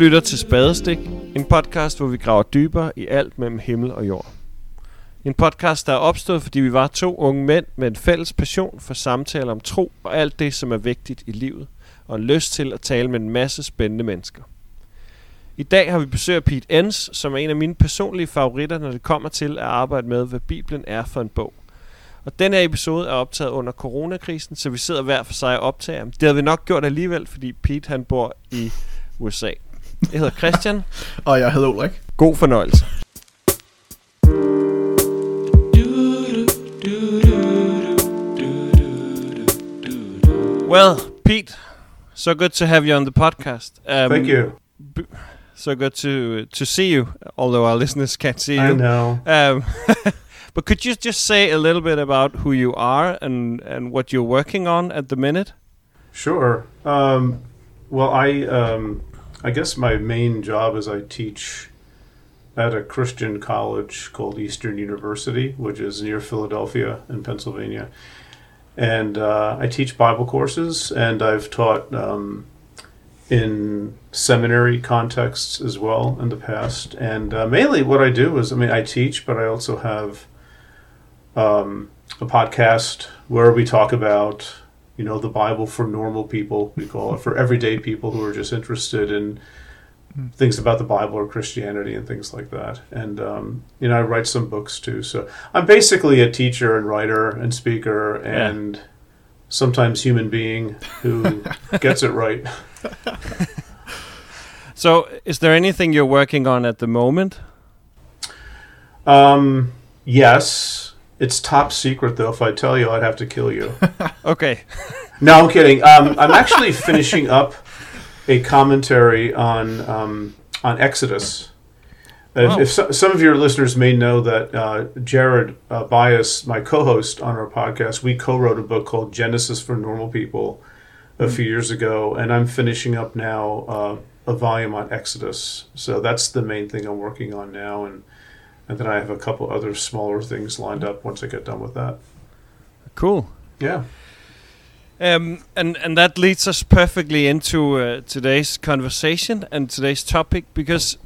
lytter til Spadestik, en podcast, hvor vi graver dybere i alt mellem himmel og jord. En podcast, der er opstået, fordi vi var to unge mænd med en fælles passion for samtaler om tro og alt det, som er vigtigt i livet, og en lyst til at tale med en masse spændende mennesker. I dag har vi besøg af Pete Enns, som er en af mine personlige favoritter, når det kommer til at arbejde med, hvad Bibelen er for en bog. Og den her episode er optaget under coronakrisen, så vi sidder hver for sig og optager. Det havde vi nok gjort alligevel, fordi Pete han bor i USA. Jeg hedder Christian. og jeg hedder Ulrik. God fornøjelse. Well, Pete, so good to have you on the podcast. Um, Thank you. B- so good to to see you, although our listeners can't see you. I know. Um, but could you just say a little bit about who you are and and what you're working on at the minute? Sure. Um, well, I um, I guess my main job is I teach at a Christian college called Eastern University, which is near Philadelphia in Pennsylvania. And uh, I teach Bible courses, and I've taught um, in seminary contexts as well in the past. And uh, mainly what I do is, I mean, I teach, but I also have um, a podcast where we talk about, you know, the Bible for normal people, we call it, for everyday people who are just interested in things about the Bible or Christianity and things like that. And um, you know, I write some books too. So I'm basically a teacher and writer and speaker and yeah. sometimes human being who gets it right. so, is there anything you're working on at the moment? Um, yes. It's top secret, though. If I tell you, I'd have to kill you. okay. no, I'm kidding. Um, I'm actually finishing up a commentary on um, on Exodus. If, if so, some of your listeners may know that uh, Jared uh, Byas, my co-host on our podcast, we co-wrote a book called Genesis for Normal People a mm-hmm. few years ago, and I'm finishing up now uh, a volume on Exodus. So that's the main thing I'm working on now, and and then I have a couple other smaller things lined up once I get done with that. Cool. Yeah. Um, and and that leads us perfectly into uh, today's conversation and today's topic because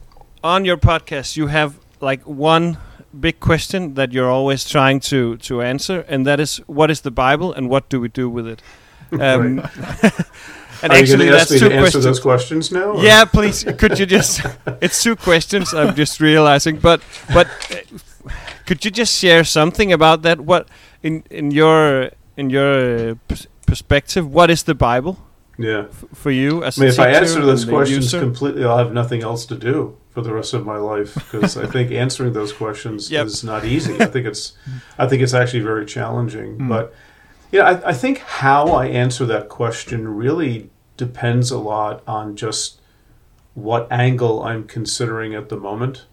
on your podcast you have like one big question that you're always trying to to answer, and that is what is the Bible and what do we do with it? Um, and Are actually, that's two questions. Answer those questions now. Or? Yeah, please. Could you just? it's two questions. I'm just realizing, but but uh, could you just share something about that? What in in your in your uh, perspective, what is the Bible? Yeah. For you as I mean, if I answer those questions completely, I'll have nothing else to do for the rest of my life because I think answering those questions yep. is not easy. I think it's, I think it's actually very challenging. Mm. But yeah, I, I think how I answer that question really depends a lot on just what angle I'm considering at the moment.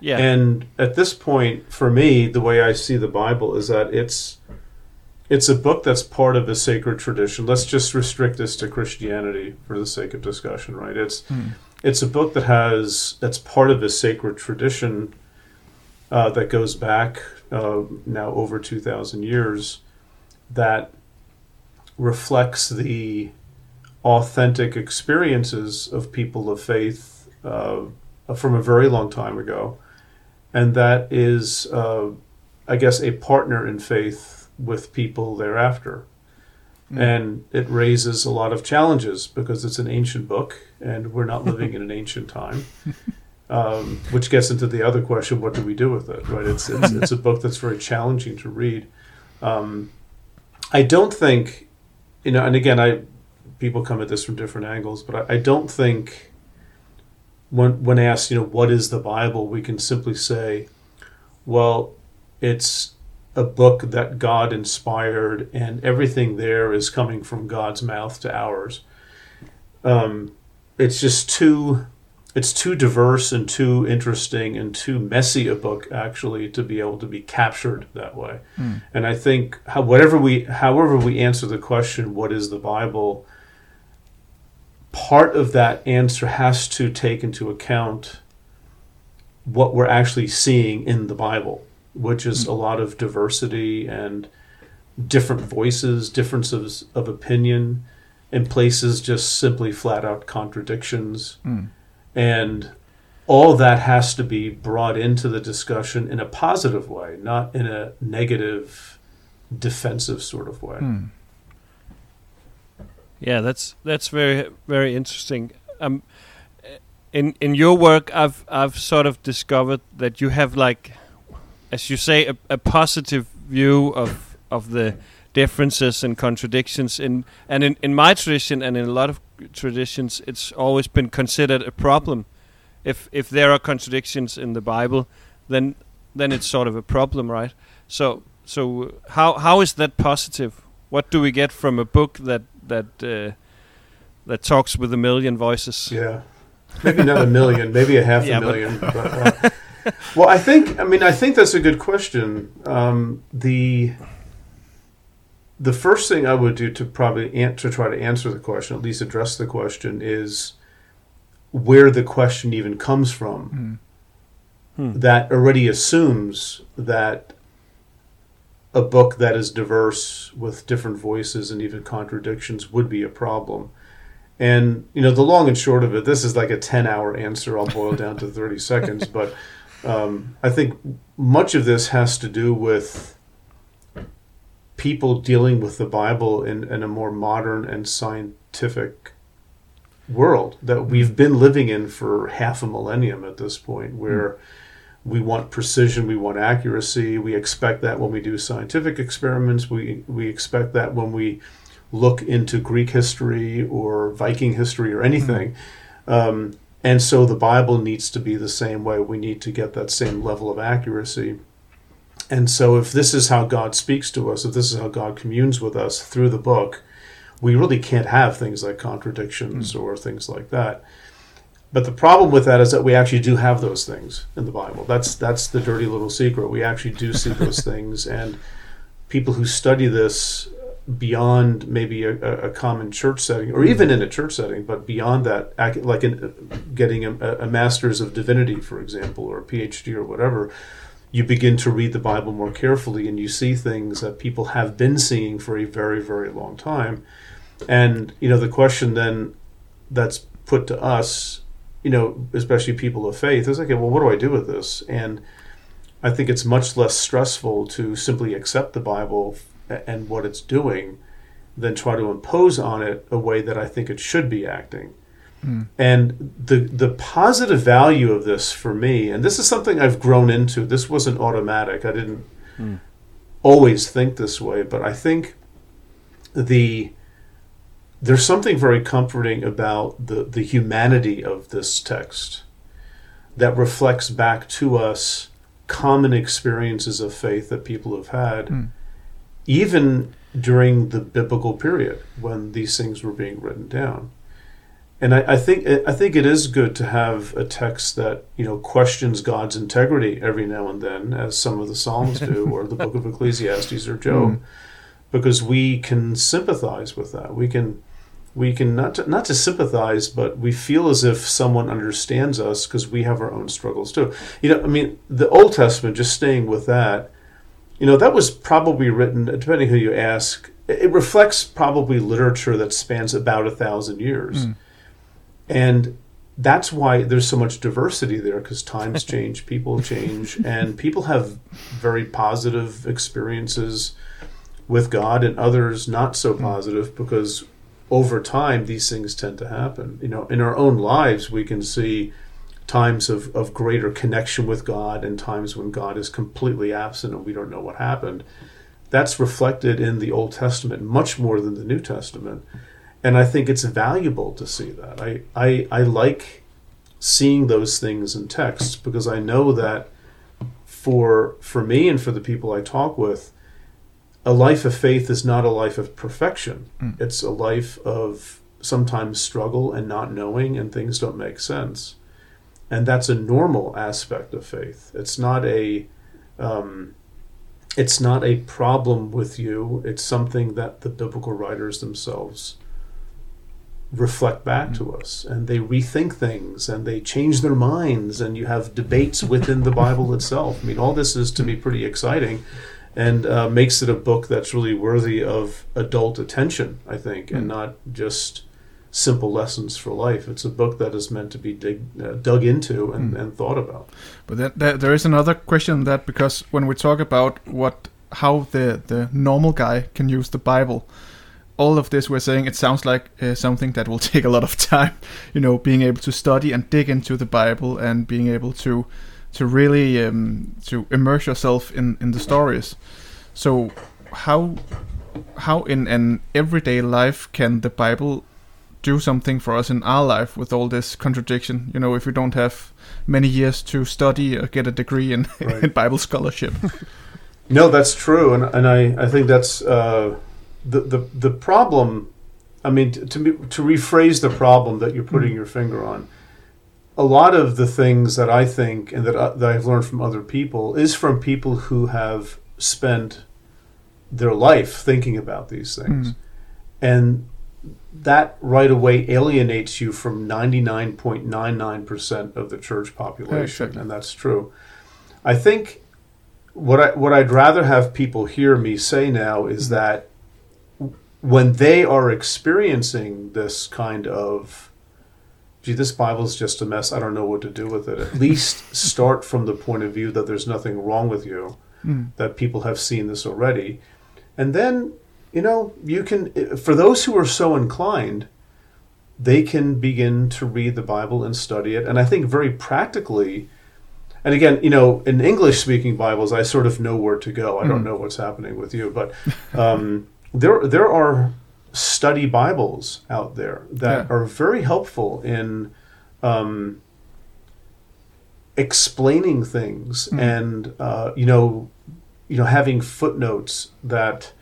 Yeah. And at this point, for me, the way I see the Bible is that it's it's a book that's part of a sacred tradition. Let's just restrict this to Christianity for the sake of discussion, right? It's hmm. it's a book that has that's part of a sacred tradition uh, that goes back uh, now over two thousand years that reflects the authentic experiences of people of faith uh, from a very long time ago, and that is, uh, I guess, a partner in faith with people thereafter. Mm. And it raises a lot of challenges because it's an ancient book and we're not living in an ancient time. Um, which gets into the other question: What do we do with it? Right? It's it's, it's a book that's very challenging to read. Um, I don't think, you know, and again, I people come at this from different angles, but I, I don't think when when asked, you know, what is the Bible, we can simply say, well, it's a book that God inspired, and everything there is coming from God's mouth to ours. Um, it's just too it's too diverse and too interesting and too messy a book actually to be able to be captured that way. Mm. And I think how, whatever we however we answer the question what is the Bible part of that answer has to take into account what we're actually seeing in the Bible which is mm. a lot of diversity and different voices, differences of opinion, in places just simply flat out contradictions. Mm. and all that has to be brought into the discussion in a positive way, not in a negative, defensive sort of way. Hmm. Yeah, that's that's very very interesting. Um, in in your work, I've I've sort of discovered that you have like, as you say, a, a positive view of of the differences and contradictions in and in, in my tradition and in a lot of traditions, it's always been considered a problem. If if there are contradictions in the Bible, then then it's sort of a problem, right? So so how how is that positive? What do we get from a book that that uh, that talks with a million voices? Yeah, maybe not a million, maybe a half Yeah, a million. But, uh, well, I think I mean I think that's a good question. Um, the the first thing I would do to probably an- to try to answer the question, at least address the question, is where the question even comes from. Hmm. Hmm. That already assumes that a book that is diverse with different voices and even contradictions would be a problem. And you know, the long and short of it, this is like a ten-hour answer. I'll boil down to thirty seconds, but um, I think much of this has to do with people dealing with the Bible in, in a more modern and scientific world that we've been living in for half a millennium at this point, where we want precision, we want accuracy, we expect that when we do scientific experiments, we we expect that when we look into Greek history or Viking history or anything. Um, and so the Bible needs to be the same way. We need to get that same level of accuracy. And so, if this is how God speaks to us, if this is how God communes with us through the book, we really can't have things like contradictions or things like that. But the problem with that is that we actually do have those things in the Bible. That's that's the dirty little secret. We actually do see those things, and people who study this beyond maybe a, a common church setting, or even mm-hmm. in a church setting, but beyond that, like in, getting a, a master's of divinity, for example, or a PhD or whatever, you begin to read the Bible more carefully, and you see things that people have been seeing for a very, very long time. And you know, the question then that's put to us, you know, especially people of faith, is okay. Well, what do I do with this? And I think it's much less stressful to simply accept the Bible and what it's doing than try to impose on it a way that I think it should be acting. Hmm. And the the positive value of this for me, and this is something I've grown into. This wasn't automatic. I didn't hmm. always think this way, but I think the there's something very comforting about the, the humanity of this text that reflects back to us common experiences of faith that people have had, hmm. even during the biblical period when these things were being written down. And I, I think I think it is good to have a text that you know questions God's integrity every now and then, as some of the Psalms do, or the Book of Ecclesiastes or Job, hmm. because we can sympathize with that. We can we can not to, not to sympathize, but we feel as if someone understands us because we have our own struggles too. You know, I mean, the Old Testament. Just staying with that, you know, that was probably written. Depending who you ask, it it reflects probably literature that spans about a thousand years, hmm. and that's why there's so much diversity there because times change, people change, and people have very positive experiences with God, and others not so hmm. positive because over time these things tend to happen. You know, in our own lives, we can see times of, of greater connection with God and times when God is completely absent and we don't know what happened. That's reflected in the Old Testament much more than the New Testament. And I think it's valuable to see that. I, I, I like seeing those things in text because I know that for for me and for the people I talk with, a life of faith is not a life of perfection. It's a life of sometimes struggle and not knowing, and things don't make sense. And that's a normal aspect of faith. It's not a um, it's not a problem with you. It's something that the biblical writers themselves reflect back to us and they rethink things and they change their minds and you have debates within the bible itself i mean all this is to me pretty exciting and uh, makes it a book that's really worthy of adult attention i think and not just simple lessons for life. It's a book that is meant to be dig, uh, dug into and, Mm. and thought about. But then there, there is another question that because when we talk about what how the the normal guy can use the Bible, all of this we're saying it sounds like uh, something that will take a lot of time. You know, being able to study and dig into the Bible and being able to to really um, to immerse yourself in in the stories. So how how in an everyday life can the Bible do something for us in our life with all this contradiction? You know, if we don't have many years to study or get a degree in, Right. in Bible scholarship. No, that's true, and and I, I think that's uh, the the the problem. I mean, to to rephrase the problem that you're putting your finger on, a lot of the things that I think and that, uh, that I've learned from other people is from people who have spent their life thinking about these things, Mm. and that right away alienates you from 99.99% of the church population and that's true. I think what i what i'd rather have people hear me say now is that when they are experiencing this kind of gee this bible's just a mess i don't know what to do with it at least start from the point of view that there's nothing wrong with you Mm. that people have seen this already. And then, you know, you can, for those who are so inclined, they can begin to read the Bible and study it. And I think very practically, and again, you know, in English speaking Bibles, I sort of know where to go. I don't Mm. know what's happening with you, but um, there, there are study Bibles out there that Yeah. are very helpful in um, explaining things Mm. and uh, you know you know having footnotes that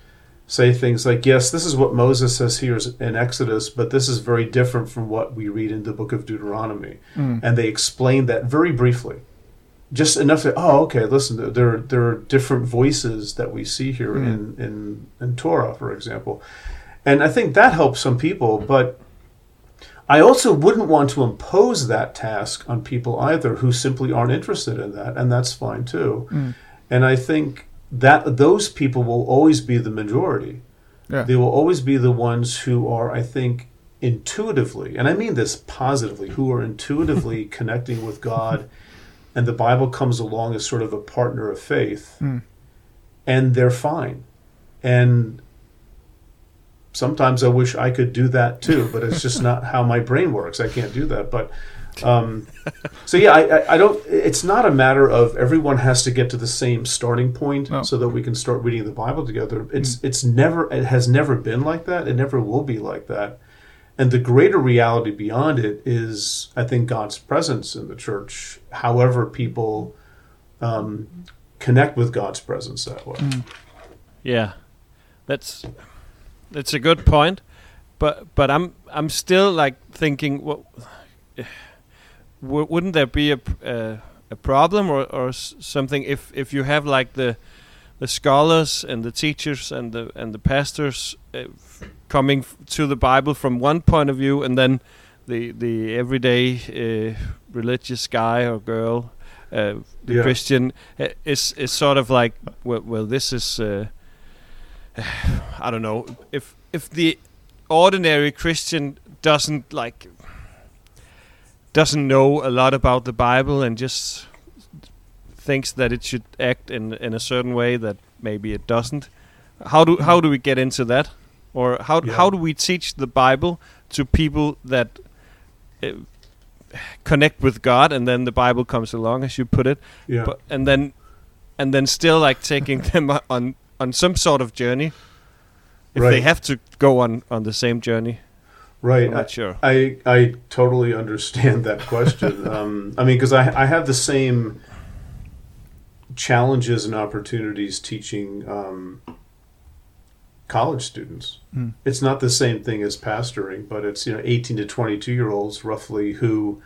say things like yes this is what moses says here in exodus but this is very different from what we read in the book of deuteronomy Mm. and they explain that very briefly just enough to oh okay listen there there are different voices that we see here Mm. in, in in torah for example and i think that helps some people but I also wouldn't want to impose that task on people either who simply aren't interested in that, and that's fine too. Mm. And I think that those people will always be the majority. Yeah. They will always be the ones who are, I think, intuitively, and I mean this positively, who are intuitively connecting with God, and the Bible comes along as sort of a partner of faith, Mm. and they're fine. And sometimes I wish I could do that too, but it's just not how my brain works. I can't do that. But um, so yeah, I, I, I don't. It's not a matter of everyone has to get to the same starting point No. so that we can start reading the Bible together. It's it's never it has never been like that. It never will be like that. And the greater reality beyond it is, I think, God's presence in the church. However, people um, connect with God's presence that way. Yeah, that's that's a good point, but but I'm I'm still like thinking, well, wouldn't there be a uh, a problem or or something if if you have like the the scholars and the teachers and the and the pastors uh, coming f- to the Bible from one point of view, and then the the everyday uh, religious guy or girl, uh, the Yeah. Christian, uh, is is sort of like, well, well this is. I don't know if if the ordinary Christian doesn't like doesn't know a lot about the Bible and just thinks that it should act in in a certain way that maybe it doesn't. How do how do we get into that, or how Yeah. how do we teach the Bible to people that uh, connect with God, and then the Bible comes along, as you put it, Yeah. but and then and then still like taking them on on some sort of journey if they have to go on on the same journey right. i'm not sure I I totally understand that question. um, I mean, because I I have the same challenges and opportunities teaching um, college students. Mm. It's not the same thing as pastoring, but it's you know eighteen to twenty two year olds roughly who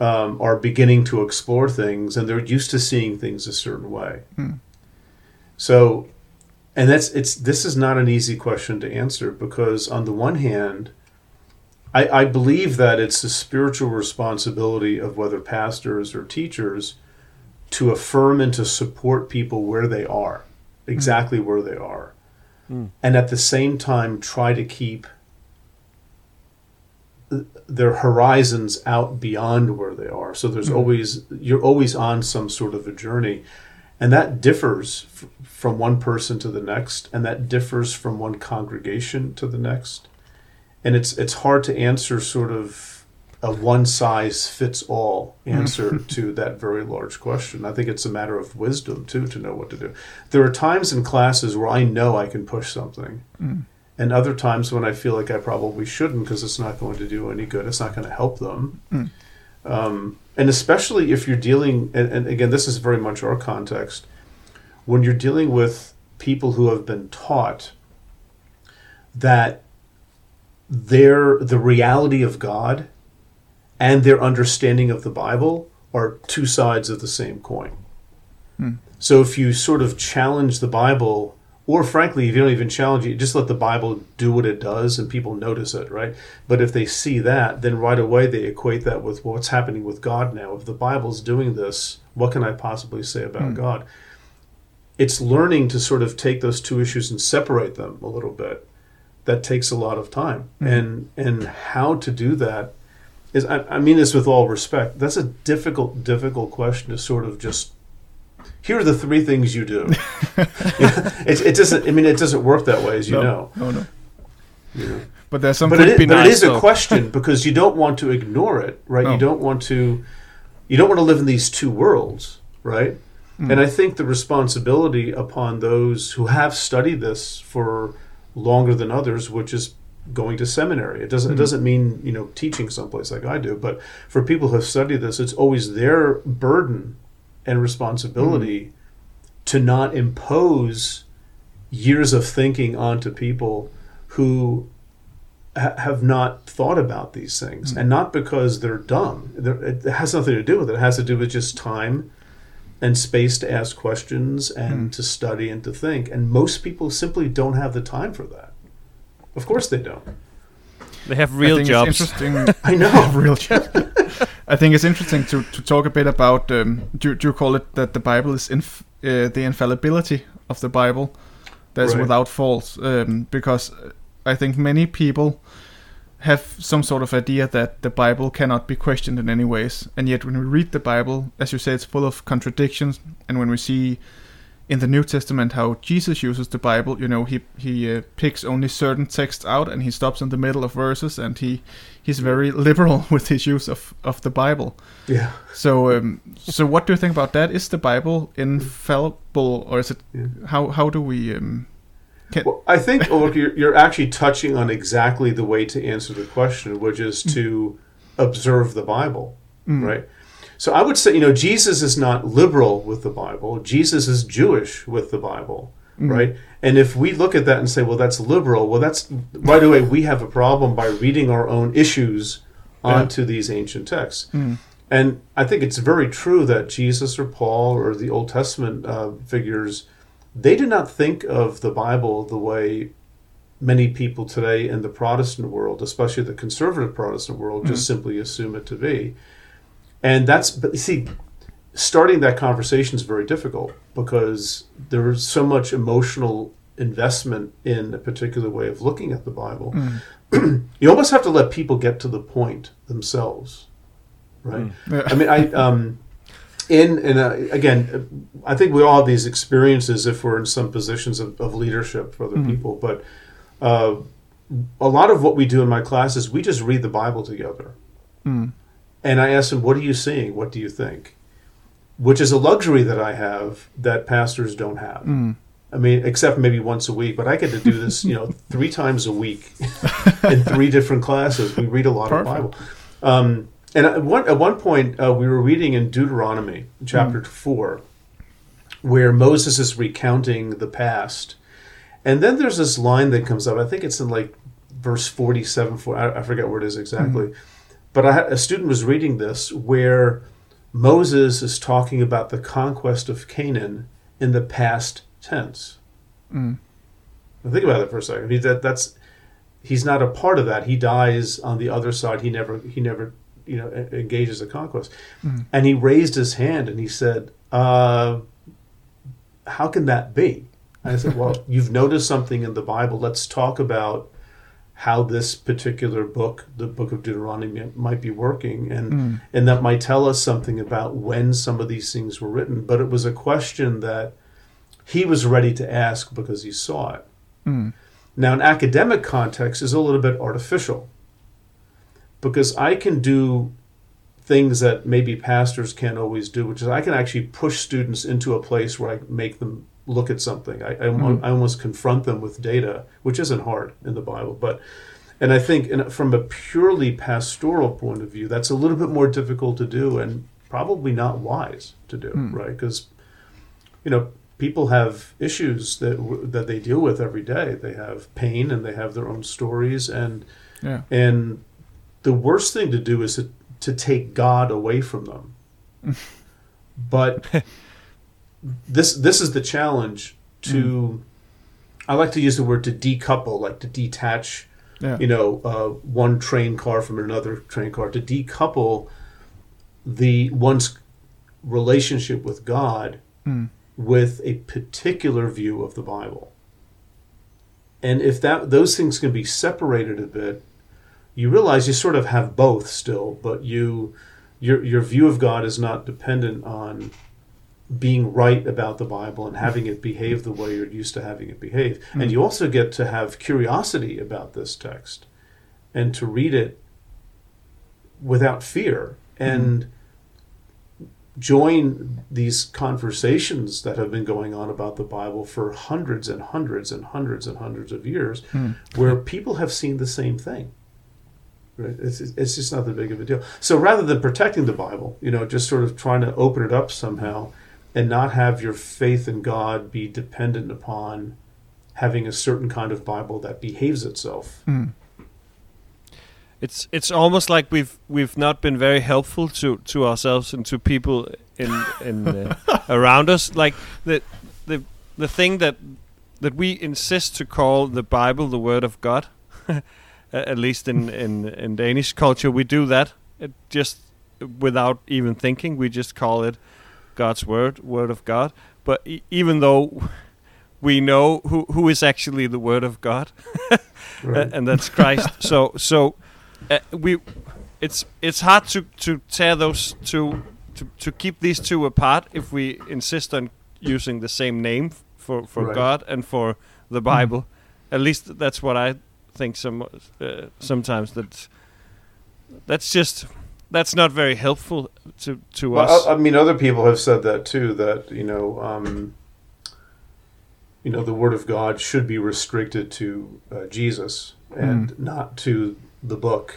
um, are beginning to explore things and they're used to seeing things a certain way. Mm. So, and that's it's this is not an easy question to answer because on the one hand, I, I believe that it's the spiritual responsibility of whether pastors or teachers to affirm and to support people where they are, exactly where they are, Mm. and at the same time try to keep their horizons out beyond where they are. So there's always you're always on some sort of a journey, and that differs f- from one person to the next, and that differs from one congregation to the next, and it's it's hard to answer sort of a one size fits all answer to that very large question. I think it's a matter of wisdom too to know what to do. There are times in classes where I know I can push something and other times when I feel like I probably shouldn't because it's not going to do any good. It's not going to help them. Mm. Um, and especially if you're dealing, and, and again, this is very much our context, when you're dealing with people who have been taught that their the reality of God and their understanding of the Bible are two sides of the same coin. Hmm. So if you sort of challenge the Bible, or frankly, if you don't even challenge it, just let the Bible do what it does and people notice it, right? But if they see that, then right away they equate that with what's happening with God now. If the Bible's doing this, what can I possibly say about Hmm. God? It's learning to sort of take those two issues and separate them a little bit. That takes a lot of time. Hmm. And and how to do that is I, I mean this with all respect. That's a difficult, difficult question to sort of just here are the three things you do. it, it doesn't. I mean, it doesn't work that way, as you no, know. no, no. Know. But there's something. But, it, be but nice, it is though. a question because you don't want to ignore it, right? No. You don't want to. You don't want to live in these two worlds, right? Mm. And I think the responsibility upon those who have studied this for longer than others, which is going to seminary. It doesn't. It Mhm. doesn't mean you know teaching someplace like I do, but for people who have studied this, it's always their burden and responsibility to not impose years of thinking onto people who ha- have not thought about these things, Mm. and not because they're dumb. They're, it has nothing to do with it. It has to do with just time and space to ask questions and Mm. to study and to think. And most people simply don't have the time for that. Of course, they don't. They have I real think jobs. It's interesting. I know. real job. I think it's interesting to, to talk a bit about. Um, do, do you call it that the Bible is inf- uh, the infallibility of the Bible that's Right. without fault? Um, because I think many people have some sort of idea that the Bible cannot be questioned in any ways, and yet when we read the Bible, as you say, it's full of contradictions. And when we see in the New Testament how Jesus uses the Bible, you know, he he uh, picks only certain texts out and he stops in the middle of verses, and he he's very liberal with his use of, of the Bible. Yeah. So, um, so what do you think about that? Is the Bible infallible, or is it? Yeah. How how do we? Um, can, Well, I think oh, look, you're, you're actually touching on exactly the way to answer the question, which is to observe the Bible, Mm. right? So I would say, you know, Jesus is not liberal with the Bible. Jesus is Jewish with the Bible, Mm. right? And if we look at that and say, well, that's liberal, well, that's right away we have a problem by reading our own issues Yeah. onto these ancient texts. Mm. And I think it's very true that Jesus or Paul or the Old Testament uh, figures, they did not think of the Bible the way many people today in the Protestant world, especially the conservative Protestant world, just simply assume it to be. And that's, but you see, starting that conversation is very difficult because there's so much emotional investment in a particular way of looking at the Bible. Mm. you almost have to let people get to the point themselves, right? Yeah. I mean, I um, in and uh, again, I think we all have these experiences if we're in some positions of, of leadership for other Mhm. people. But uh, a lot of what we do in my classes, we just read the Bible together, Mm. And I ask him, "What are you seeing? What do you think?" Which is a luxury that I have that pastors don't have. Mm. I mean, except maybe once a week, but I get to do this, you know, three times a week in three different classes. We read a lot Perfect. of Bible. Um, and at one, at one point, uh, we were reading in Deuteronomy chapter four, where Moses is recounting the past, and then there's this line that comes up. I think it's in like verse forty-seven. For I, I forget where it is exactly, but I a student was reading this where Moses is talking about the conquest of Canaan in the past tense. Mm. Think about that for a second. He, that, that's he's not a part of that. He dies on the other side. He never he never you know engages the conquest. Mm. And he raised his hand and he said, uh, "How can that be?" And I said, "Well, you've noticed something in the Bible. Let's talk about how this particular book, the book of Deuteronomy, might be working, and Mm. and that might tell us something about when some of these things were written. But it was a question that he was ready to ask because he saw it. Mm. Now, an academic context is a little bit artificial because I can do things that maybe pastors can't always do, which is I can actually push students into a place where I make them look at something. I, I, Mhm. I almost confront them with data, which isn't hard in the Bible. But, and I think in, from a purely pastoral point of view, that's a little bit more difficult to do and probably not wise to do, Hmm. right? Because, you know, people have issues that that they deal with every day. They have pain and they have their own stories, and Yeah. and the worst thing to do is to, to take God away from them. but this this is the challenge to. I like to use the word to decouple, like to detach. Yeah. You know, uh, one train car from another train car to decouple the one's relationship with God Mm. with a particular view of the Bible. And if that those things can be separated a bit, you realize you sort of have both still, but you your your view of God is not dependent on being right about the Bible and having it behave the way you're used to having it behave. And you also get to have curiosity about this text and to read it without fear and join these conversations that have been going on about the Bible for hundreds and hundreds and hundreds and hundreds of years, Hmm. where people have seen the same thing. Right? It's, it's just not that big of a deal. So rather than protecting the Bible, you know, just sort of trying to open it up somehow and not have your faith in God be dependent upon having a certain kind of Bible that behaves itself. Mm. It's it's almost like we've we've not been very helpful to, to ourselves and to people in in uh, around us. Like the the the thing that that we insist to call the Bible the Word of God. At least in, in in Danish culture, we do that. It just without even thinking, we just call it God's word, Word of God. But e- even though we know who who is actually the Word of God, Right. and that's Christ. so so uh, we it's it's hard to to tear those two to to keep these two apart if we insist on using the same name for for Right. God and for the Bible. At least that's what I think. Some uh, sometimes that that's just that's not very helpful to to us. I, I mean, other people have said that too. That you know, um, you know, the Word of God should be restricted to uh, Jesus and not to the book.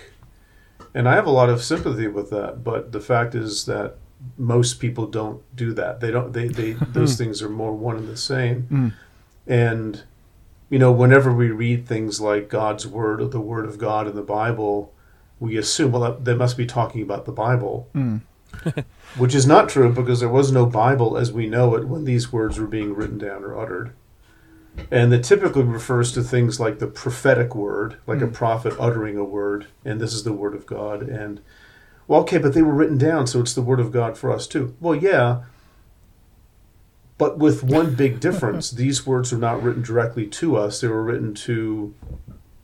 And I have a lot of sympathy with that. But the fact is that most people don't do that. They don't. They they those things are more one and the same. Mm. And you know, whenever we read things like God's Word or the Word of God in the Bible, we assume well that they must be talking about the Bible Mm. which is not true because there was no Bible as we know it when these words were being written down or uttered. And it typically refers to things like the prophetic word, like a prophet uttering a word, and this is the word of God. And, well, okay, but they were written down, so it's the word of God for us too. Well, yeah, but with one big difference these words were not written directly to us, they were written to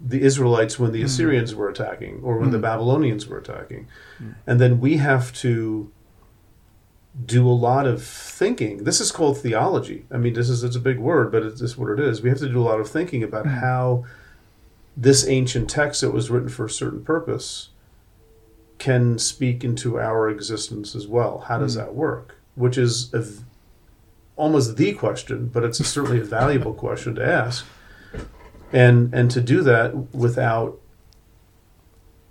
the Israelites when the hmm. Assyrians were attacking or when the hmm. Babylonians were attacking. Hmm. And then we have to do a lot of thinking. This is called theology. I mean, this is it's a big word, but it's just what it is. We have to do a lot of thinking about how this ancient text that was written for a certain purpose can speak into our existence as well. How does that work? Which is a almost the question, but it's certainly a valuable question to ask. And and to do that without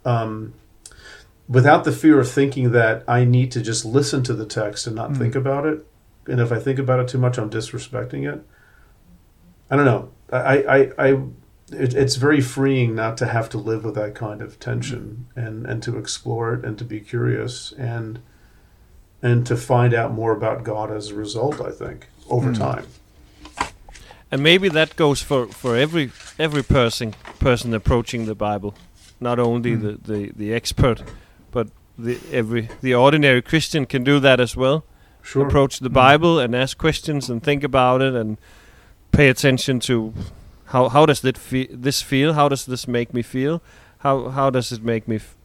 um, without the fear of thinking that I need to just listen to the text and not think about it. And if I think about it too much, I'm disrespecting it. I don't know. I, I, I it, it's very freeing not to have to live with that kind of tension and, and to explore it and to be curious and and to find out more about God as a result. I think over time. And maybe that goes for, for every every person person approaching the Bible, not only hmm. the, the, the expert, but the every the ordinary Christian can do that as well. Sure. Approach the hmm. Bible and ask questions and think about it and pay attention to how how does that fe- this feel? How does this make me feel? How how does it make me f-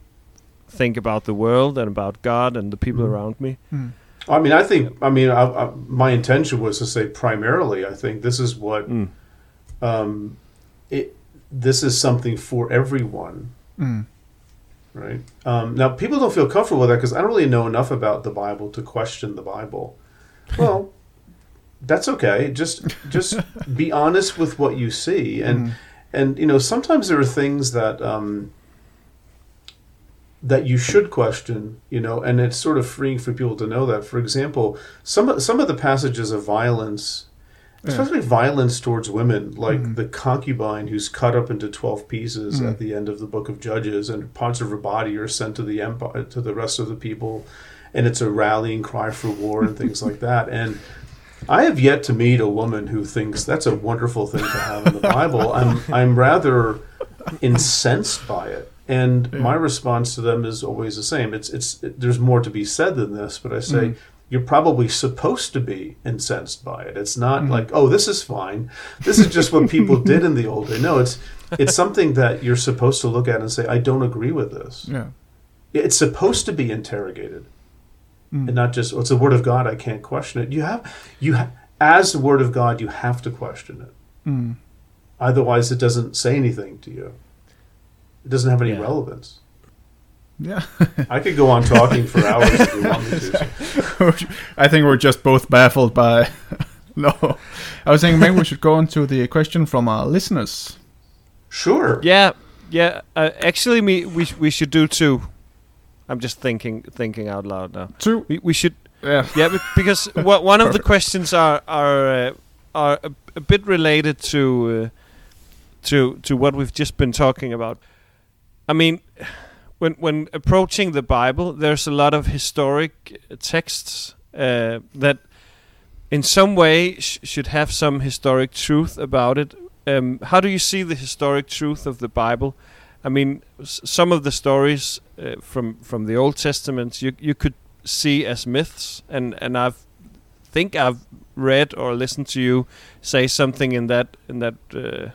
think about the world and about God and the people Mhm. around me? Hmm. I mean, I think. I mean, I, I, my intention was to say primarily. I think this is what Mm. um, it. This is something for everyone, Mm. right? Um, now, people don't feel comfortable with that because I don't really know enough about the Bible to question the Bible. Well, that's okay. Just just be honest with what you see, and Mm. and you know sometimes there are things that um, that you should question, you know, and it's sort of freeing for people to know that. For example, some of- some of the passages of violence, Yeah. especially violence towards women, like Mhm. the concubine who's cut up into twelve pieces Mhm. at the end of the Book of Judges, and parts of her body are sent to the empire to the rest of the people, and it's a rallying cry for war and things like that, and. I have yet to meet a woman who thinks that's a wonderful thing to have in the Bible. I'm I'm rather incensed by it, and Yeah. my response to them is always the same. It's it's it, there's more to be said than this, but I say Mhm. you're probably supposed to be incensed by it. It's not Mhm. like oh this is fine. This is just what people did in the old day. No, it's it's something that you're supposed to look at and say I don't agree with this. Yeah. It's supposed to be interrogated Mm. and not just oh, it's the word of God. I can't question it. You have you ha- as the word of God, you have to question it. Mm. Otherwise, it doesn't say anything to you. It doesn't have any Yeah. relevance. Yeah. I could go on talking for hours if you want me to. I think we're just both baffled by. no, I was saying maybe we should go on to the question from our listeners. Sure. Yeah, yeah. Uh, actually, me we we should do two. I'm just thinking thinking out loud now. Two. We we should Yeah. yeah, because wha- one of the questions are are uh, are a, a bit related to uh, to to what we've just been talking about. I mean, when when approaching the Bible, there's a lot of historic texts uh, that, in some way, sh- should have some historic truth about it. Um, how do you see the historic truth of the Bible? I mean, s- some of the stories uh, from from the Old Testament you you could see as myths, and and I've think I've read or listened to you say something in that in that uh,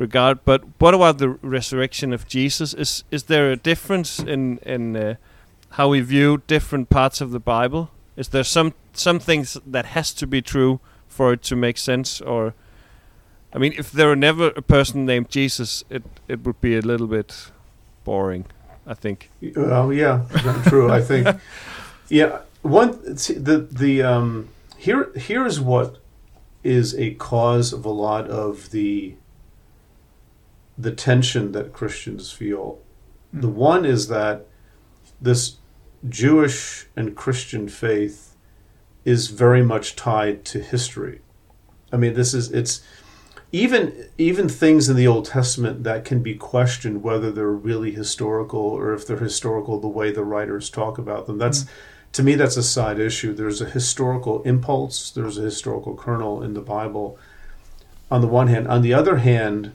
regard. But what about the resurrection of Jesus? Is is there a difference in in uh, how we view different parts of the Bible? Is there some some things that has to be true for it to make sense, or I mean, if there were never a person named Jesus, it it would be a little bit boring. I think. Well, yeah, true. I think. Yeah, one see, the the um here here's what is a cause of a lot of the the tension that Christians feel. The hmm. one is that this Jewish and Christian faith is very much tied to history. I mean, this is it's even even things in the Old Testament that can be questioned whether they're really historical or if they're historical the way the writers talk about them. That's hmm. to me that's a side issue. There's a historical impulse, there's a historical kernel in the Bible on the one hand. On the other hand,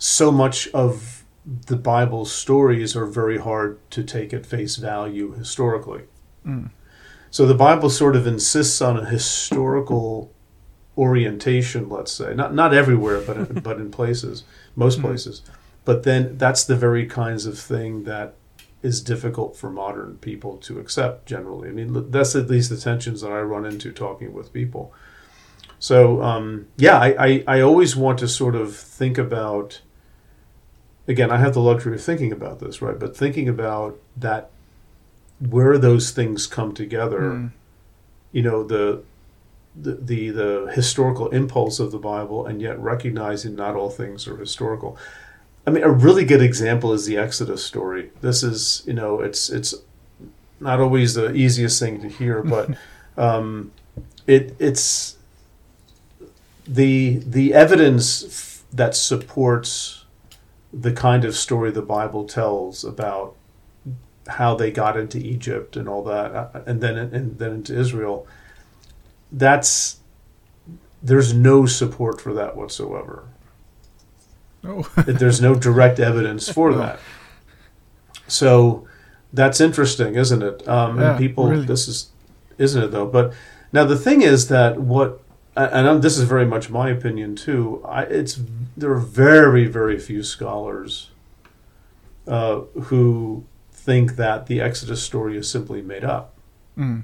so much of the Bible's stories are very hard to take at face value historically. Mm. So the Bible sort of insists on a historical orientation, let's say, not not everywhere, but in, but in places, most Mhm. places. But then that's the very kinds of thing that is difficult for modern people to accept. Generally, I mean, that's at least the tensions that I run into talking with people. So um, yeah, I, I I always want to sort of think about. Again, I have the luxury of thinking about this, right? But thinking about that, where those things come together Mm. you know the, the the the historical impulse of the Bible, and yet recognizing not all things are historical. I mean, a really good example is the Exodus story. This is you know it's it's not always the easiest thing to hear, but um, it it's the the evidence f- that supports the kind of story the Bible tells about how they got into Egypt and all that, uh, and then and then into Israel. That's there's no support for that whatsoever. Oh. There's no direct evidence for that. So that's interesting, isn't it? Um, Yeah, and people, really. this is, isn't it though? But now the thing is that what and I'm, this is very much my opinion too. I, it's there are very very few scholars uh, who think that the Exodus story is simply made up Mm.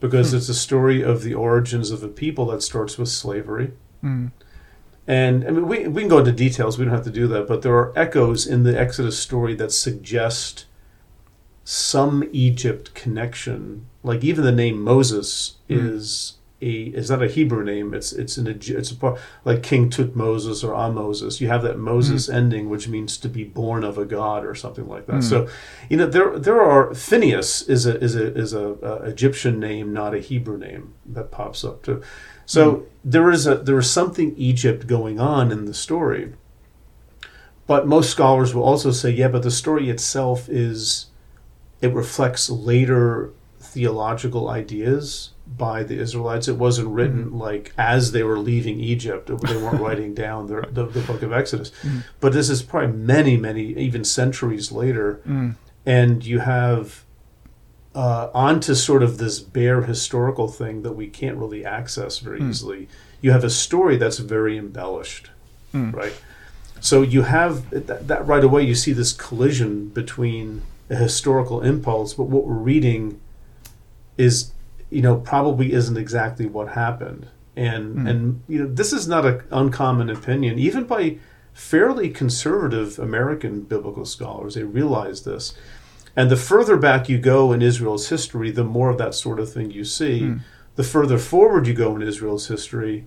because Hmm. it's a story of the origins of a people that starts with slavery. Mm. And I mean, we, we can go into details. We don't have to do that. But there are echoes in the Exodus story that suggest some Egypt connection. Like even the name Moses Mm. is a is not a Hebrew name. It's it's an it's a part like King Tut Moses or Moses. You have that Moses ending, which means to be born of a god or something like that. Mm. So you know there there are Phineas is a is a is a, a Egyptian name, not a Hebrew name that pops up too. So there is a there is something Egypt going on in the story. But most scholars will also say, yeah, but the story itself is it reflects later theological ideas by the Israelites. It wasn't written like as they were leaving Egypt. They weren't writing down the, the, the book of Exodus. Mm. But this is probably many, many, even centuries later Mm. and you have uh, onto sort of this bare historical thing that we can't really access very Mm. easily. You have a story that's very embellished, Mm. right? So you have that, that right away. You see this collision between a historical impulse, but what we're reading is, you know, probably isn't exactly what happened. And Mm. and you know, this is not an uncommon opinion, even by fairly conservative American biblical scholars. They realize this. And the further back you go in Israel's history, the more of that sort of thing you see. Mm. The further forward you go in Israel's history,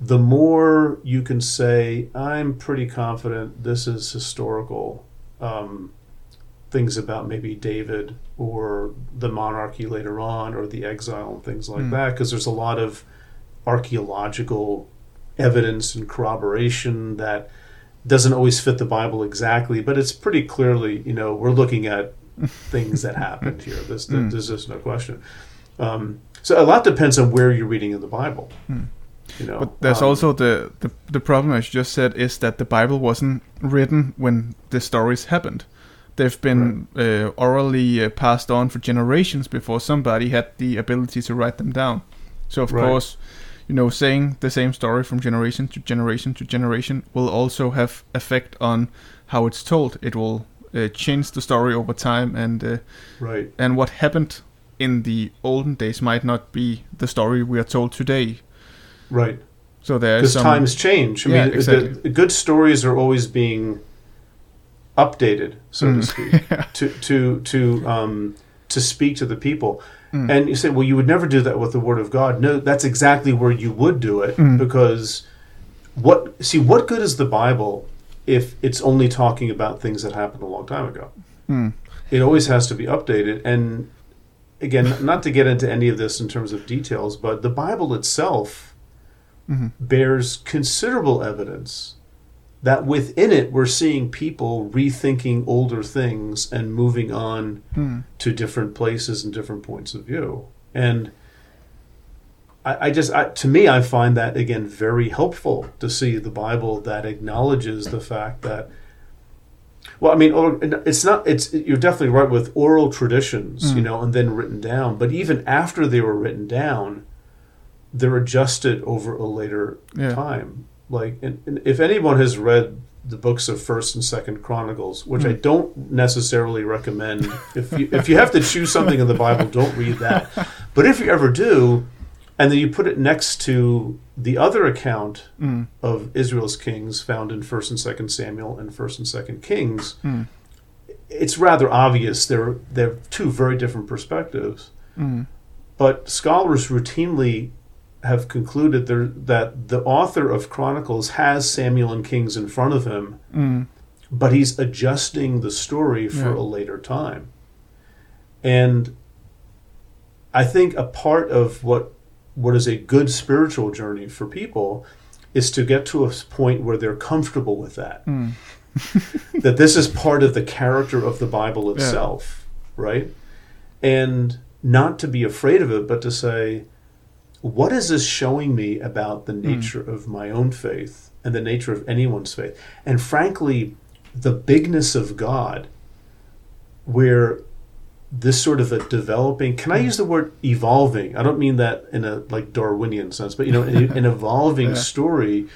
the more you can say, I'm pretty confident this is historical um, things about maybe David or the monarchy later on or the exile and things like Mm. that, because there's a lot of archaeological evidence and corroboration that doesn't always fit the Bible exactly, but it's pretty clearly, you know, we're looking at things that happened here. This, Mm. There's just no question. Um, so a lot depends on where you're reading in the Bible. Mm. You know, But there's um, also the, the the problem, as you just said, is that the Bible wasn't written when the stories happened. They've been uh, orally uh, passed on for generations before somebody had the ability to write them down. So of Right. course, you know, saying the same story from generation to generation to generation will also have effect on how it's told. It will uh, change the story over time, and uh, right. and what happened in the olden days might not be the story we are told today. Right. So there Because some times change. I Yeah, mean, the- the, good stories are always being updated, so to Mm. speak, to to to um, to speak to the people. Mm. And you say, well, you would never do that with the Word of God. No, that's exactly where you would do it Mm. because what? See, what good is the Bible if it's only talking about things that happened a long time ago? Mm. it always has to be updated and again not to get into any of this in terms of details but the bible itself Mhm. bears considerable evidence that within it we're seeing people rethinking older things and moving on Mm. to different places and different points of view and I, I just I, to me i find that again very helpful to see the bible that acknowledges the fact that well i mean or- it's not it's you're definitely right with oral traditions you Mm. know and then written down but even after they were written down they're adjusted over a later Yeah. time like and, and if anyone has read the books of first and second chronicles which i Mm. don't necessarily recommend if you if you have to choose something in the bible don't read that but if you ever do and then you put it next to the other account Mm. of israel's kings found in first and second samuel and first and second kings Mm. it's rather obvious they're they're two very different perspectives Mm. but scholars routinely have concluded there, that the author of Chronicles has Samuel and Kings in front of him, Mm. but he's adjusting the story for Yeah. a later time. And I think a part of what what is a good spiritual journey for people is to get to a point where they're comfortable with that. Mm. that this is part of the character of the Bible itself, right? And not to be afraid of it, but to say, what is this showing me about the nature of my own faith and the nature of anyone's faith? And frankly, the bigness of God, where this sort of a developing. Can I use the word evolving? I don't mean that in a like Darwinian sense, but you know, an, an evolving Yeah. story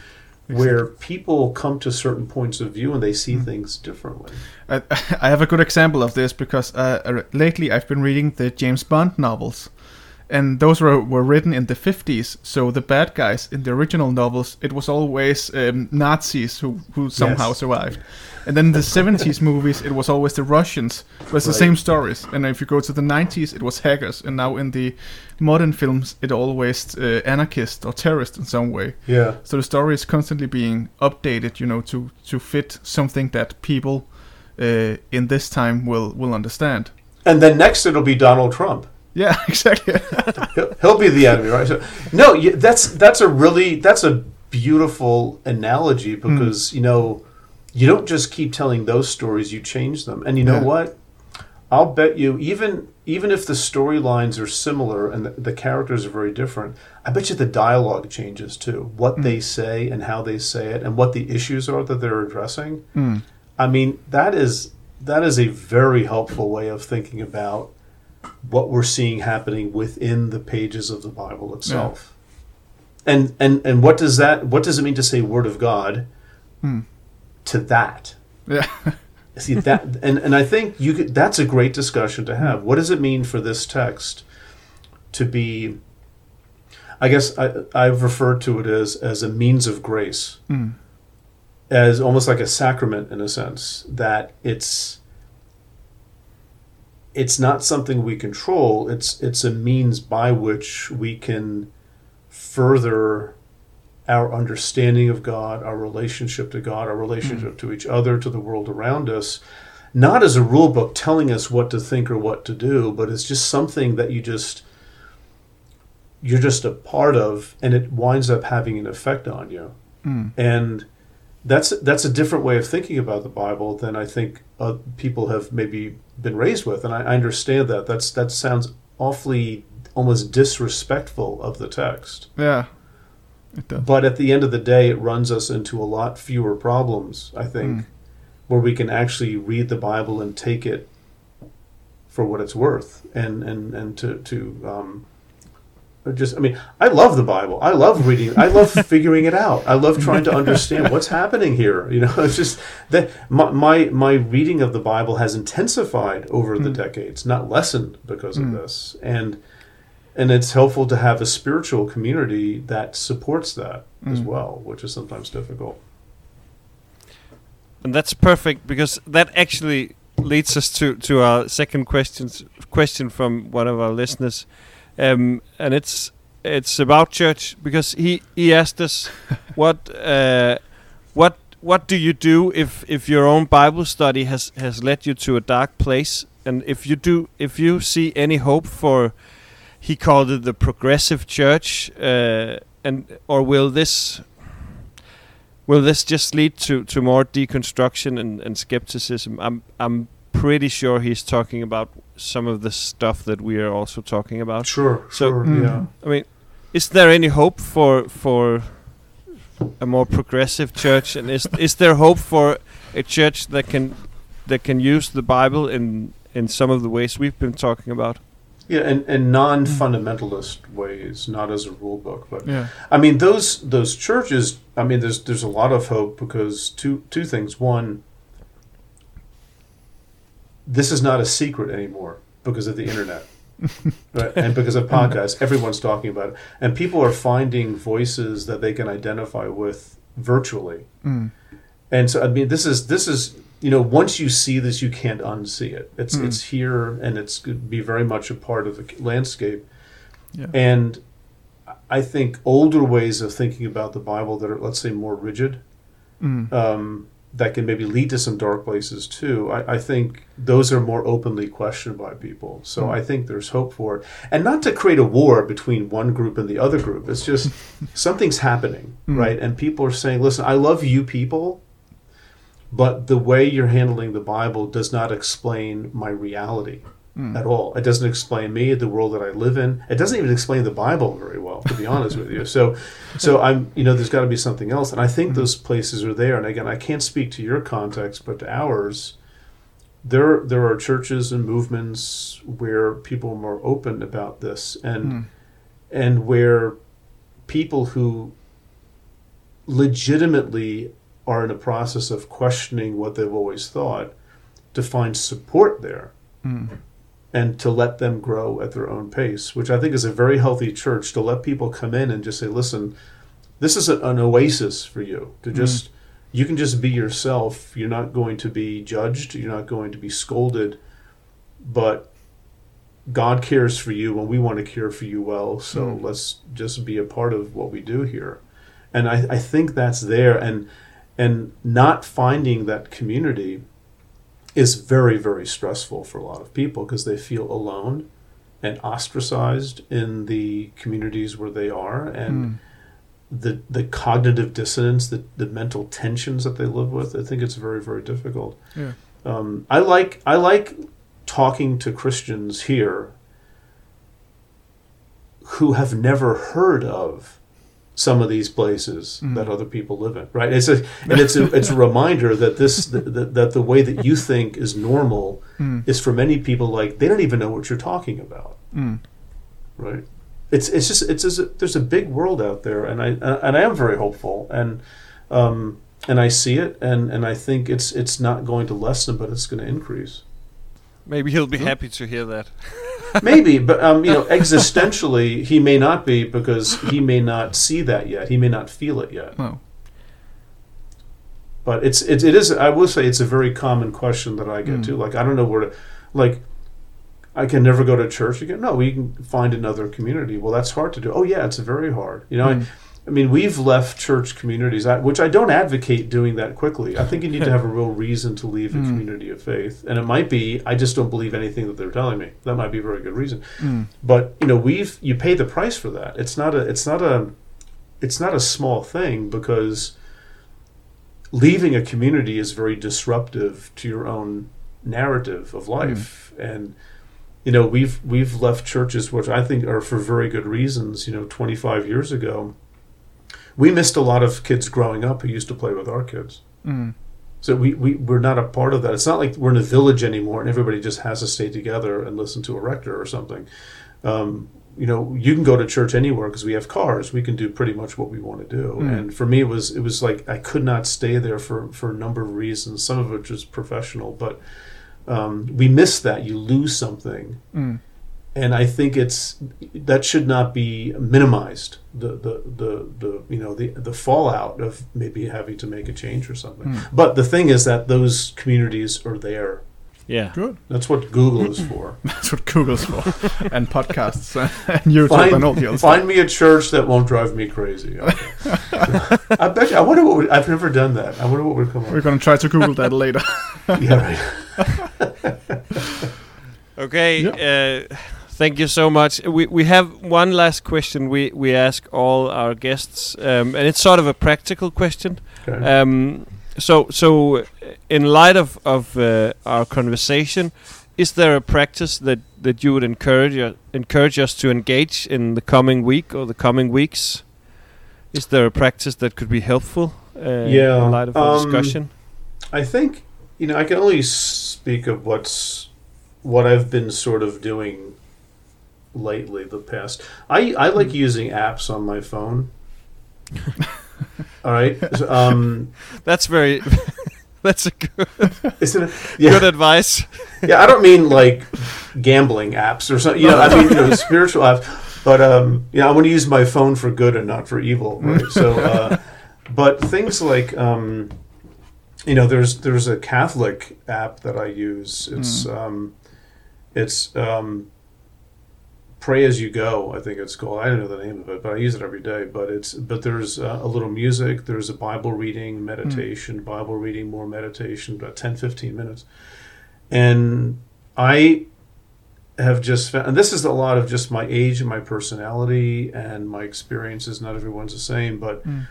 where people come to certain points of view and they see things differently. I, I have a good example of this because uh, uh, lately I've been reading the James Bond novels, and those were, were written in the 50s. So the bad guys in the original novels, it was always um, Nazis who, who somehow Yes. survived. And then in the 70s movies, it was always the Russians. But it's the Right. same stories. And if you go to the 90s, it was hackers. And now in the modern films, it always uh, anarchist or terrorist in some way. Yeah. So the story is constantly being updated, you know, to to fit something that people uh, in this time will will understand. And then next it'll be Donald Trump. Yeah, exactly. He'll, he'll be the enemy, right? So, no, that's that's a really that's a beautiful analogy because you know you don't just keep telling those stories; you change them. And you know Yeah. what? I'll bet you even even if the storylines are similar and the, the characters are very different, I bet you the dialogue changes too. What they say and how they say it, and what the issues are that they're addressing. Mm. I mean, that is that is a very helpful way of thinking about what we're seeing happening within the pages of the Bible itself. And and and what does that what does it mean to say word of God Hmm. to that? yeah, See that and, and I think you could, that's a great discussion to have. What does it mean for this text to be I guess I, I've referred to it as as a means of grace Mm. as almost like a sacrament in a sense that it's it's not something we control. It's it's a means by which we can further our understanding of God our relationship to God our relationship to each other to the world around us. Not as a rule book telling us what to think or what to do but it's just something that you just you're just a part of and it winds up having an effect on you. Mm. and that's that's a different way of thinking about the Bible than I think uh, people have maybe been raised with, and I, I understand that. That's that sounds awfully almost disrespectful of the text. yeah. It does. But at the end of the day, it runs us into a lot fewer problems. I think, Mm. where we can actually read the Bible and take it for what it's worth, and and and to to um, just I mean I love the Bible. I love reading. I love figuring it out. I love trying to understand what's happening here. You know, it's just that my my, my reading of the Bible has intensified over the decades, not lessened because of Mm. this. And and it's helpful to have a spiritual community that supports that as Mm. well, which is sometimes difficult. And that's perfect because that actually leads us to, to our second questions question from one of our listeners, um, and it's it's about church because he, he asked us what uh, what what do you do if, if your own Bible study has, has led you to a dark place and if you do if you see any hope for he called it the progressive church uh, and or will this Will this just lead to, to more deconstruction and, and skepticism? I'm I'm pretty sure he's talking about some of the stuff that we are also talking about. Sure, So- sure, Mm. yeah. I mean, is there any hope for for a more progressive church? And is is there hope for a church that can that can use the Bible in in some of the ways we've been talking about? Yeah, and, and non-fundamentalist ways, not as a rule book, but Yeah. I mean those those churches. I mean, there's there's a lot of hope because two two things. One, this is not a secret anymore because of the internet, right? and because of podcasts. Everyone's talking about it, and people are finding voices that they can identify with virtually. Mm. And so I mean, this is this is you know once you see this, you can't unsee it. It's Mm. it's here, and it's going to be very much a part of the landscape. Yeah. And I think older ways of thinking about the Bible that are, let's say, more rigid, Mm. um, that can maybe lead to some dark places too. I, I think those are more openly questioned by people. So Mm. I think there's hope for it, and not to create a war between one group and the other group. It's just something's happening, Mm. right? And people are saying, "Listen, I love you people." But the way you're handling the Bible does not explain my reality Mm. at all. It doesn't explain me, the world that I live in. It doesn't even explain the Bible very well, to be honest with you. So, so I'm, you know, there's got to be something else, and I think those places are there. And again, I can't speak to your context, but to ours, there there are churches and movements where people are more open about this and Mm. and where people who legitimately are in a process of questioning what they've always thought to find support there Mm. And to let them grow at their own pace, which I think is a very healthy church to let people come in and just say, listen, this is an, an oasis for you to just, you can just be yourself. You're not going to be judged, you're not going to be scolded, but God cares for you and we want to care for you well. So Mm. let's just be a part of what we do here. And I, I think that's there. And, and not finding that community is very, very stressful for a lot of people because they feel alone and ostracized in the communities where they are. And Mm. the, the cognitive dissonance, the, the mental tensions that they live with, I think it's very, very difficult. Yeah. Um, I like I like talking to Christians here who have never heard of some of these places Mm. that other people live in. Right? It's a and it's a it's a reminder that this that, that the way that you think is normal Mm. is for many people like they don't even know what you're talking about. Mm. Right? It's it's just it's just a, there's a big world out there, and I and I am very hopeful, and um, and I see it, and and I think it's it's not going to lessen, but it's going to increase. Maybe he'll be Hmm? happy to hear that. Maybe, but um, you know, existentially, he may not be because he may not see that yet. He may not feel it yet. No. But it's it, it is. I will say it's a very common question that I get Mm. too. Like I don't know where to, like. I can never go to church again. No, we can find another community. Well, that's hard to do. Oh yeah, it's very hard. You know, Mm. I mean, we've left church communities, which I don't advocate doing that quickly. I think you need to have a real reason to leave a Mm. community of faith, and it might be I just don't believe anything that they're telling me. That might be a very good reason. Mm. But you know, we've you pay the price for that. It's not a it's not a it's not a small thing because leaving a community is very disruptive to your own narrative of life and you know we've we've left churches which I think are for very good reasons you know 25 years ago we missed a lot of kids growing up who used to play with our kids Mm. so we, we, we're not a part of that. It's not like we're in a village anymore and everybody just has to stay together and listen to a rector or something. Um, you know, you can go to church anywhere because we have cars. We can do pretty much what we want to do. Mm. And for me, it was it was like I could not stay there for, for a number of reasons. Some of which is professional, but um, we miss that. You lose something, Mm. and I think it's that should not be minimized. The the the, the you know the the fallout of maybe having to make a change or something. Mm. But the thing is that those communities are there. Yeah. Good. That's what Google is for. That's what Google's for. and podcasts and YouTube find, and all the other find me a church that won't drive me crazy. Okay. I bet you. I wonder what would, I've never done that. I wonder what would come stuff. We're up. going to try to Google that later. yeah, right. Okay. Uh, thank you so much. We we have one last question. We we ask all our guests, um, and it's sort of a practical question. Okay. Um, so so, uh, in light of of uh, our conversation, is there a practice that that you would encourage uh, encourage us to engage in the coming week or the coming weeks? Is there a practice that could be helpful? Uh, Yeah, In light of our um, discussion. I think you know I can only speak of what's what I've been sort of doing lately. The past, I I like using apps on my phone. All right, um, That's very. that's a good, isn't it? Yeah, good advice. yeah. I don't mean like gambling apps or something. You know, I mean you know spiritual apps. But um, yeah, I want to use my phone for good and not for evil, right? So, uh, but things like um, you know, there's there's a Catholic app that I use. It's um, it's um, Pray as you go. I think it's called. I don't know the name of it, but I use it every day. But it's but there's uh, a little music. There's a Bible reading, meditation, Bible reading, more meditation, about 10, 15 minutes, and I have just found, and this is a lot of just my age and my personality and my experiences. Not everyone's the same, but Mm.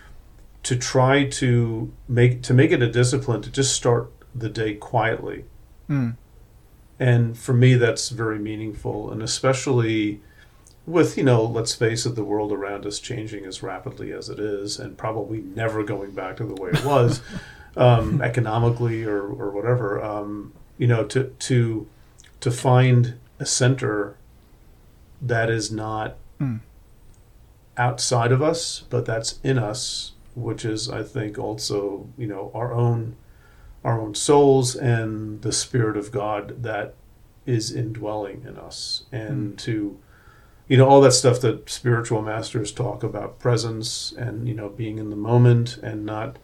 to try to make to make it a discipline to just start the day quietly. Mm. And for me, that's very meaningful, and especially with you know, let's face it, the world around us changing as rapidly as it is, and probably never going back to the way it was, um, economically or or whatever. Um, you know, to to to find a center that is not Mm. outside of us, but that's in us, which is, I think, also you know our own our own souls and the Spirit of God that is indwelling in us, and hmm. to you know all that stuff that spiritual masters talk about presence and you know being in the moment and not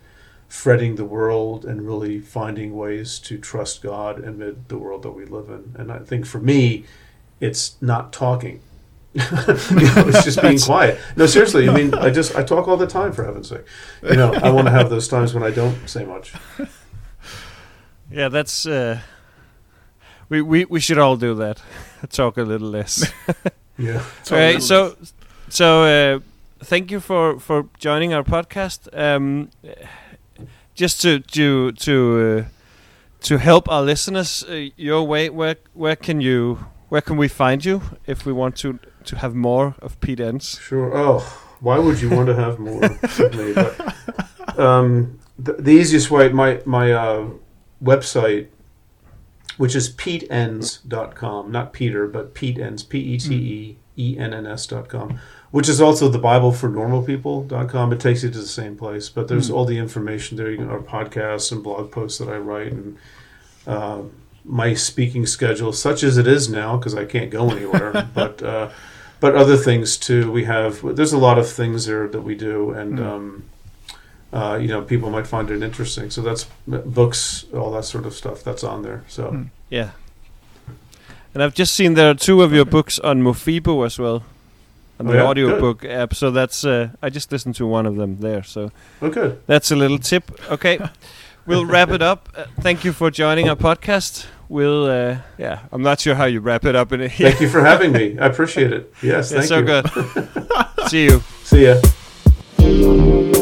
fretting the world and really finding ways to trust God amid the world that we live in. And I think for me, it's not talking. you know, it's just being quiet. No, seriously. I mean, I just I talk all the time for heaven's sake. You know, I want to have those times when I don't say much. Yeah, that's. Uh, we, we we should all do that. Talk a little less. Yeah. Okay, so so uh, thank you for for joining our podcast. Um, just to to to uh, to help our listeners uh, your way, where where can you where can we find you if we want to to have more of Pete Enns? Sure. Oh, why would you want to have more of me? But, um, the, the easiest way, my my uh, website, which is peteenns.com, not Peter, but Pete Enns, P E T E E N N S dot com, which is also the Bible for normal people.com. It takes you to the same place, but there's all the information there, you can, our podcasts and blog posts that I write and uh, my speaking schedule, such as it is now, because I can't go anywhere, but. Uh, but other things too. We have there's a lot of things there that we do, and Mm. um, uh, you know people might find it interesting. So that's books, all that sort of stuff that's on there. So Mm. Yeah. And I've just seen there are two of your books on Mofibo as well, on Oh, the yeah? audiobook app. So that's uh, I just listened to one of them there. So oh. That's a little tip. Okay, we'll wrap it up. Uh, thank you for joining our podcast. We'll, uh, yeah, I'm not sure how you wrap it up in it. Thank you for having me. I appreciate it. Yes, thank you. so you. good. See you. See ya.